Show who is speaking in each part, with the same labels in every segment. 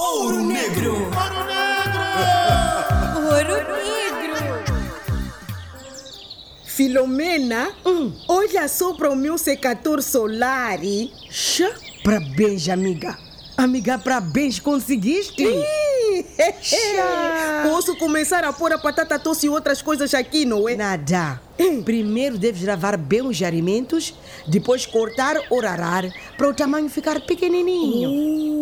Speaker 1: Ouro Negro.
Speaker 2: Ouro Negro.
Speaker 3: Filomena, olha só para o meu secador solar. e-
Speaker 4: Xa, parabéns, amiga. Amiga, parabéns, conseguiste?
Speaker 3: Posso começar a pôr a batata doce e outras coisas aqui, não é?
Speaker 4: Nada. Primeiro deves lavar bem os jarimentos, depois cortar ou rarar para o tamanho ficar pequenininho. Hum.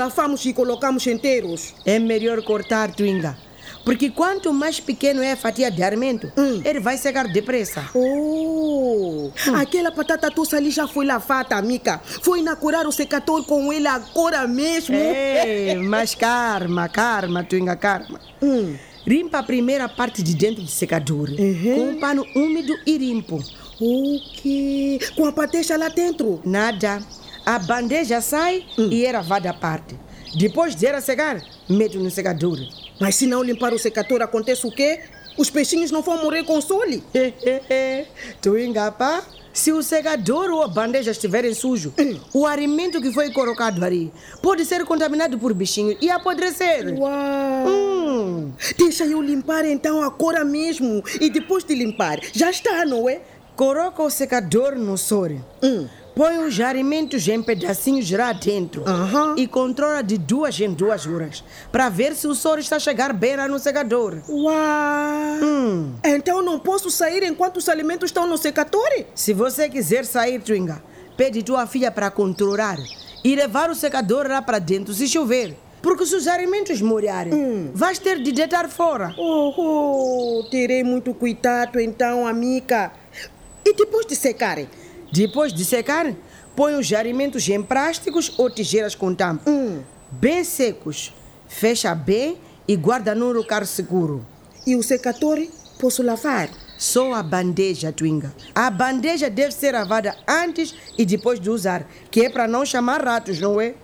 Speaker 3: Lavamos e colocamos inteiros?
Speaker 4: É melhor cortar, Twinga. Porque quanto mais pequeno é a fatia de alimento, ele vai secar depressa.
Speaker 3: Oh, aquela batata doce ali já foi lavada, amiga. Foi na curar o secador com ele agora mesmo.
Speaker 4: Ei, mas calma, calma, Twinga, calma.
Speaker 3: Hum.
Speaker 4: Limpa a primeira parte de dentro do secador com um pano úmido e limpo.
Speaker 3: O quê? Com a patecha lá dentro?
Speaker 4: Nada. A bandeja sai e é lavada à parte. Depois de ela secar, mete no secador.
Speaker 3: Mas se não limpar o secador, acontece o quê? Os peixinhos não vão morrer com sole?
Speaker 4: tu engapa? Se o secador ou a bandeja estiverem sujo, o alimento que foi colocado ali pode ser contaminado por bichinhos e apodrecer.
Speaker 3: Uau!
Speaker 4: Hum,
Speaker 3: Deixa eu limpar então agora mesmo. E depois de limpar, já está, não é?
Speaker 4: coloca o secador no sol.
Speaker 3: Hum.
Speaker 4: Põe os jarimentos em pedacinhos lá dentro
Speaker 3: Aham.
Speaker 4: e controla de duas em duas horas para ver se o sol está a chegar bem lá no secador.
Speaker 3: Uau!
Speaker 4: Hum.
Speaker 3: Então não posso sair enquanto os alimentos estão no secador?
Speaker 4: Se você quiser sair, Twinga, pede tua filha para controlar e levar o secador lá para dentro se chover. Porque se os alimentos molharem, vais ter de deitar fora.
Speaker 3: Oh, oh, terei muito cuidado então, amiga. E depois de secarem?
Speaker 4: Depois de secar, põe os alimentos em plásticos ou tigelas com tampa. Bem secos. Fecha bem e guarda num lugar seguro.
Speaker 3: E o secador, posso lavar?
Speaker 4: Só a bandeja, Twinga. A bandeja deve ser lavada antes e depois de usar, que é para não chamar ratos, não é?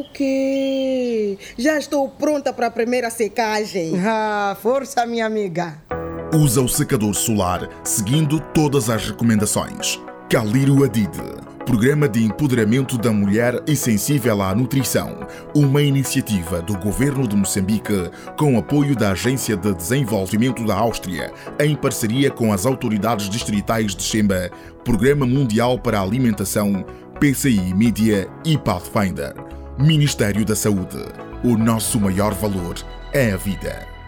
Speaker 3: Ok. Já estou pronta para a primeira secagem.
Speaker 4: Ah, força, minha amiga.
Speaker 5: Usa o secador solar seguindo todas as recomendações. Caliro Adide, Programa de Empoderamento da Mulher e Sensível à Nutrição, uma iniciativa do Governo de Moçambique com apoio da Agência de Desenvolvimento da Áustria, em parceria com as autoridades distritais de Chemba, Programa Mundial para a Alimentação, PCI Mídia e Pathfinder. Ministério da Saúde. O nosso maior valor é a vida.